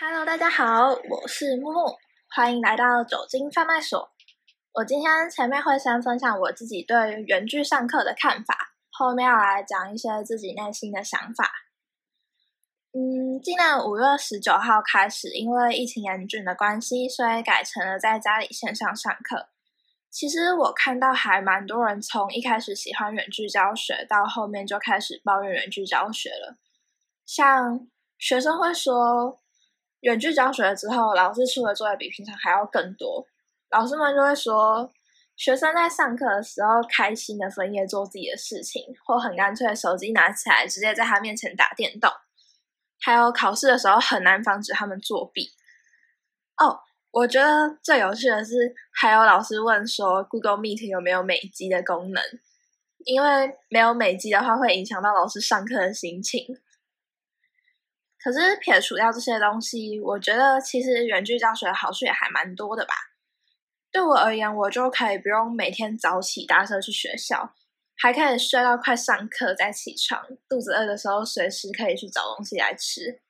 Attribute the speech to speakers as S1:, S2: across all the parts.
S1: Hello，大家好，我是木木，欢迎来到酒精贩卖所。我今天前面会先分享我自己对原剧上课的看法，后面要来讲一些自己内心的想法。嗯，今年五月十九号开始，因为疫情严峻的关系，所以改成了在家里线上上课。其实我看到还蛮多人从一开始喜欢远距教学，到后面就开始抱怨远距教学了。像学生会说，远距教学之后，老师出的作业比平常还要更多。老师们就会说，学生在上课的时候开心的分页做自己的事情，或很干脆手机拿起来直接在他面前打电动。还有考试的时候很难防止他们作弊。哦，我觉得最有趣的是，还有老师问说，Google Meet 有没有美肌的功能？因为没有美肌的话，会影响到老师上课的心情。可是撇除掉这些东西，我觉得其实远距教学的好处也还蛮多的吧。对我而言，我就可以不用每天早起搭车去学校，还可以睡到快上课再起床。肚子饿的时候，随时可以去找东西来吃，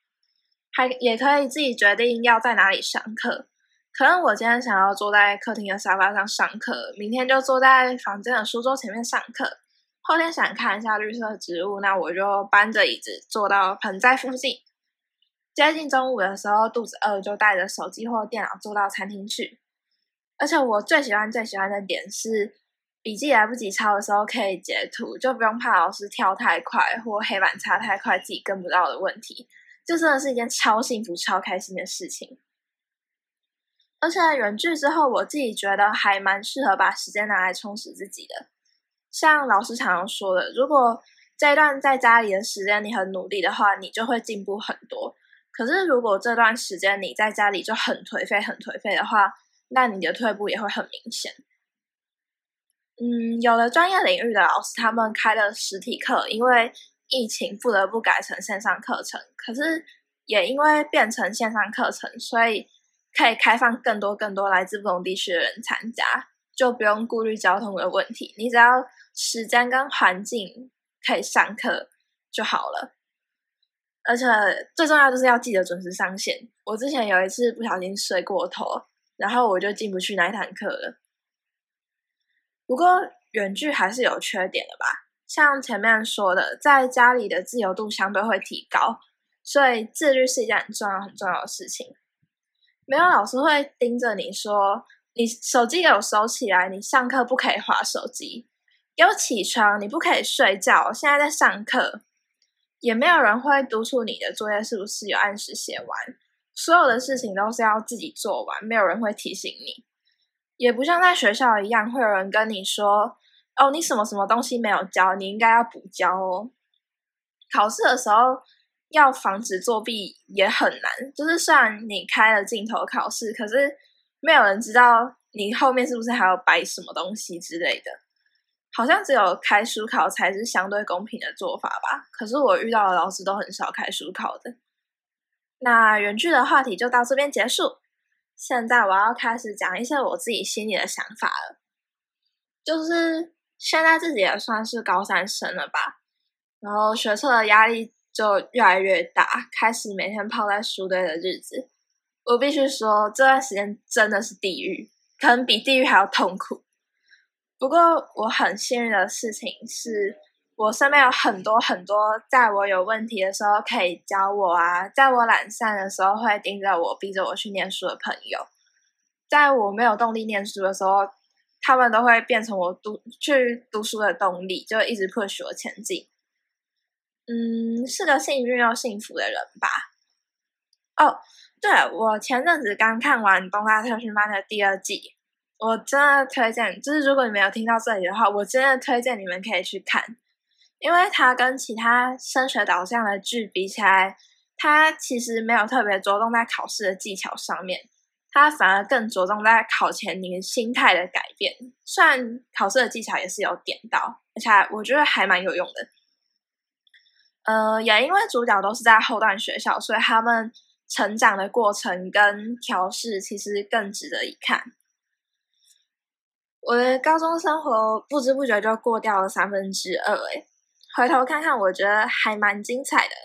S1: 还也可以自己决定要在哪里上课。可能我今天想要坐在客厅的沙发上上课，明天就坐在房间的书桌前面上课。后天想看一下绿色植物，那我就搬着椅子坐到盆栽附近。接近中午的时候，肚子饿就带着手机或电脑坐到餐厅去。而且我最喜欢最喜欢的点是，笔记来不及抄的时候可以截图，就不用怕老师跳太快或黑板擦太快自己跟不到的问题。这真的是一件超幸福、超开心的事情。而且远距之后，我自己觉得还蛮适合把时间拿来充实自己的。像老师常常说的，如果这一段在家里的时间你很努力的话，你就会进步很多。可是如果这段时间你在家里就很颓废、很颓废的话，那你的退步也会很明显。嗯，有的专业领域的老师他们开的实体课，因为疫情不得不改成线上课程。可是也因为变成线上课程，所以可以开放更多更多来自不同地区的人参加，就不用顾虑交通的问题。你只要时间跟环境可以上课就好了。而且最重要就是要记得准时上线。我之前有一次不小心睡过头。然后我就进不去那一堂课了。不过远距还是有缺点的吧？像前面说的，在家里的自由度相对会提高，所以自律是一件很重要、很重要的事情。没有老师会盯着你说：“你手机给我收起来，你上课不可以划手机，给我起床，你不可以睡觉，现在在上课。”也没有人会督促你的作业是不是有按时写完。所有的事情都是要自己做完，没有人会提醒你，也不像在学校一样，会有人跟你说：“哦，你什么什么东西没有交，你应该要补交哦。”考试的时候要防止作弊也很难，就是虽然你开了镜头考试，可是没有人知道你后面是不是还要摆什么东西之类的。好像只有开书考才是相对公平的做法吧？可是我遇到的老师都很少开书考的。那原剧的话题就到这边结束。现在我要开始讲一些我自己心里的想法了。就是现在自己也算是高三生了吧，然后学测的压力就越来越大，开始每天泡在书堆的日子。我必须说，这段时间真的是地狱，可能比地狱还要痛苦。不过我很幸运的事情是。我身边有很多很多，在我有问题的时候可以教我啊，在我懒散的时候会盯着我、逼着我去念书的朋友，在我没有动力念书的时候，他们都会变成我读去读书的动力，就一直 push 我前进。嗯，是个幸运又幸福的人吧。哦，对我前阵子刚看完《东大特训班》的第二季，我真的推荐，就是如果你没有听到这里的话，我真的推荐你们可以去看。因为它跟其他升学导向的剧比起来，它其实没有特别着重在考试的技巧上面，它反而更着重在考前你们心态的改变。虽然考试的技巧也是有点到，而且我觉得还蛮有用的。呃，也因为主角都是在后段学校，所以他们成长的过程跟调试其实更值得一看。我的高中生活不知不觉就过掉了三分之二，诶回头看看，我觉得还蛮精彩的。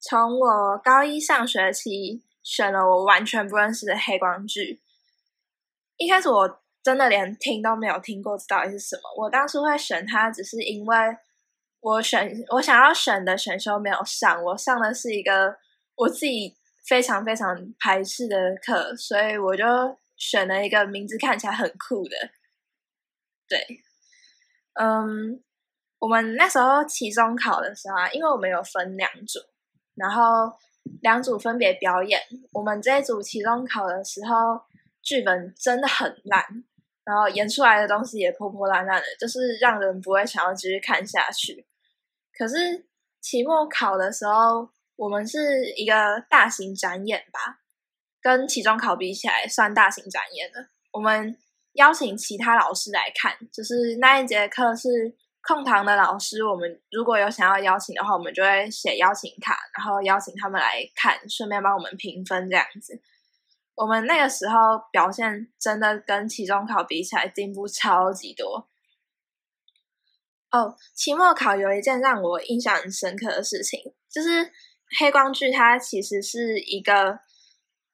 S1: 从我高一上学期选了我完全不认识的黑光剧。一开始我真的连听都没有听过，这到底是什么？我当初会选它，只是因为我选我想要选的选修没有上，我上的是一个我自己非常非常排斥的课，所以我就选了一个名字看起来很酷的。对，嗯。我们那时候期中考的时候啊，因为我们有分两组，然后两组分别表演。我们这一组期中考的时候，剧本真的很烂，然后演出来的东西也破破烂烂的，就是让人不会想要继续看下去。可是期末考的时候，我们是一个大型展演吧，跟期中考比起来算大型展演的。我们邀请其他老师来看，就是那一节课是。控堂的老师，我们如果有想要邀请的话，我们就会写邀请卡，然后邀请他们来看，顺便帮我们评分这样子。我们那个时候表现真的跟期中考比起来进步超级多。哦，期末考有一件让我印象很深刻的事情，就是黑光剧它其实是一个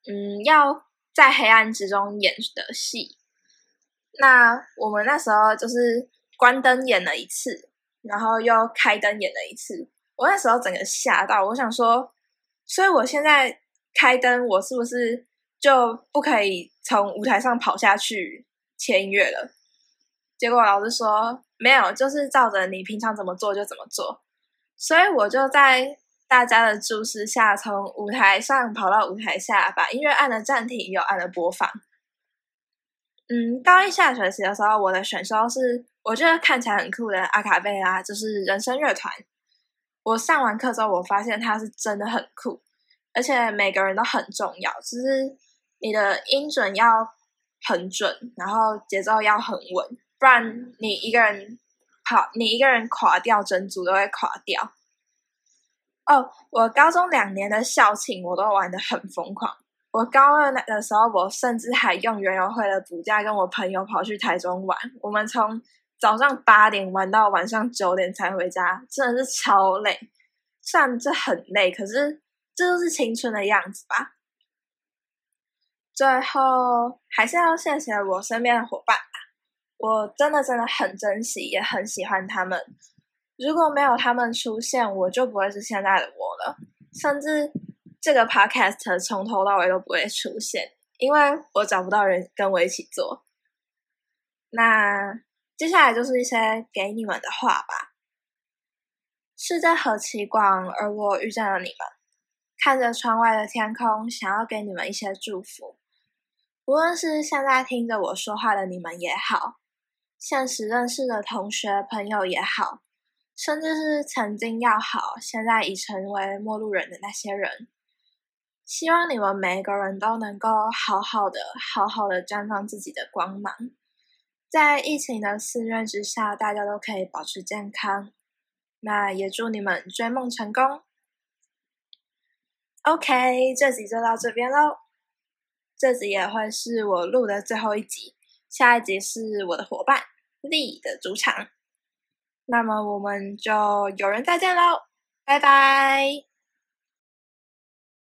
S1: 嗯要在黑暗之中演的戏。那我们那时候就是。关灯演了一次，然后又开灯演了一次。我那时候整个吓到，我想说，所以我现在开灯，我是不是就不可以从舞台上跑下去切音乐了？结果老师说没有，就是照着你平常怎么做就怎么做。所以我就在大家的注视下，从舞台上跑到舞台下，把音乐按了暂停，又按了播放。嗯，高一下学期的时候，我的选修是。我觉得看起来很酷的阿卡贝拉就是人声乐团。我上完课之后，我发现它是真的很酷，而且每个人都很重要。就是你的音准要很准，然后节奏要很稳，不然你一个人跑，你一个人垮掉，整组都会垮掉。哦，我高中两年的校庆我都玩的很疯狂。我高二那的时候，我甚至还用园游会的补假跟我朋友跑去台中玩。我们从早上八点玩到晚上九点才回家，真的是超累。虽然这很累，可是这就是青春的样子吧。最后还是要谢谢我身边的伙伴吧，我真的真的很珍惜，也很喜欢他们。如果没有他们出现，我就不会是现在的我了，甚至这个 podcast 从头到尾都不会出现，因为我找不到人跟我一起做。那。接下来就是一些给你们的话吧。世界何其广，而我遇见了你们。看着窗外的天空，想要给你们一些祝福。无论是现在听着我说话的你们也好，现实认识的同学朋友也好，甚至是曾经要好，现在已成为陌路人的那些人，希望你们每个人都能够好好的、好好的绽放自己的光芒。在疫情的肆虐之下，大家都可以保持健康。那也祝你们追梦成功。OK，这集就到这边喽。这集也会是我录的最后一集，下一集是我的伙伴丽的主场。那么我们就有人再见喽，拜拜。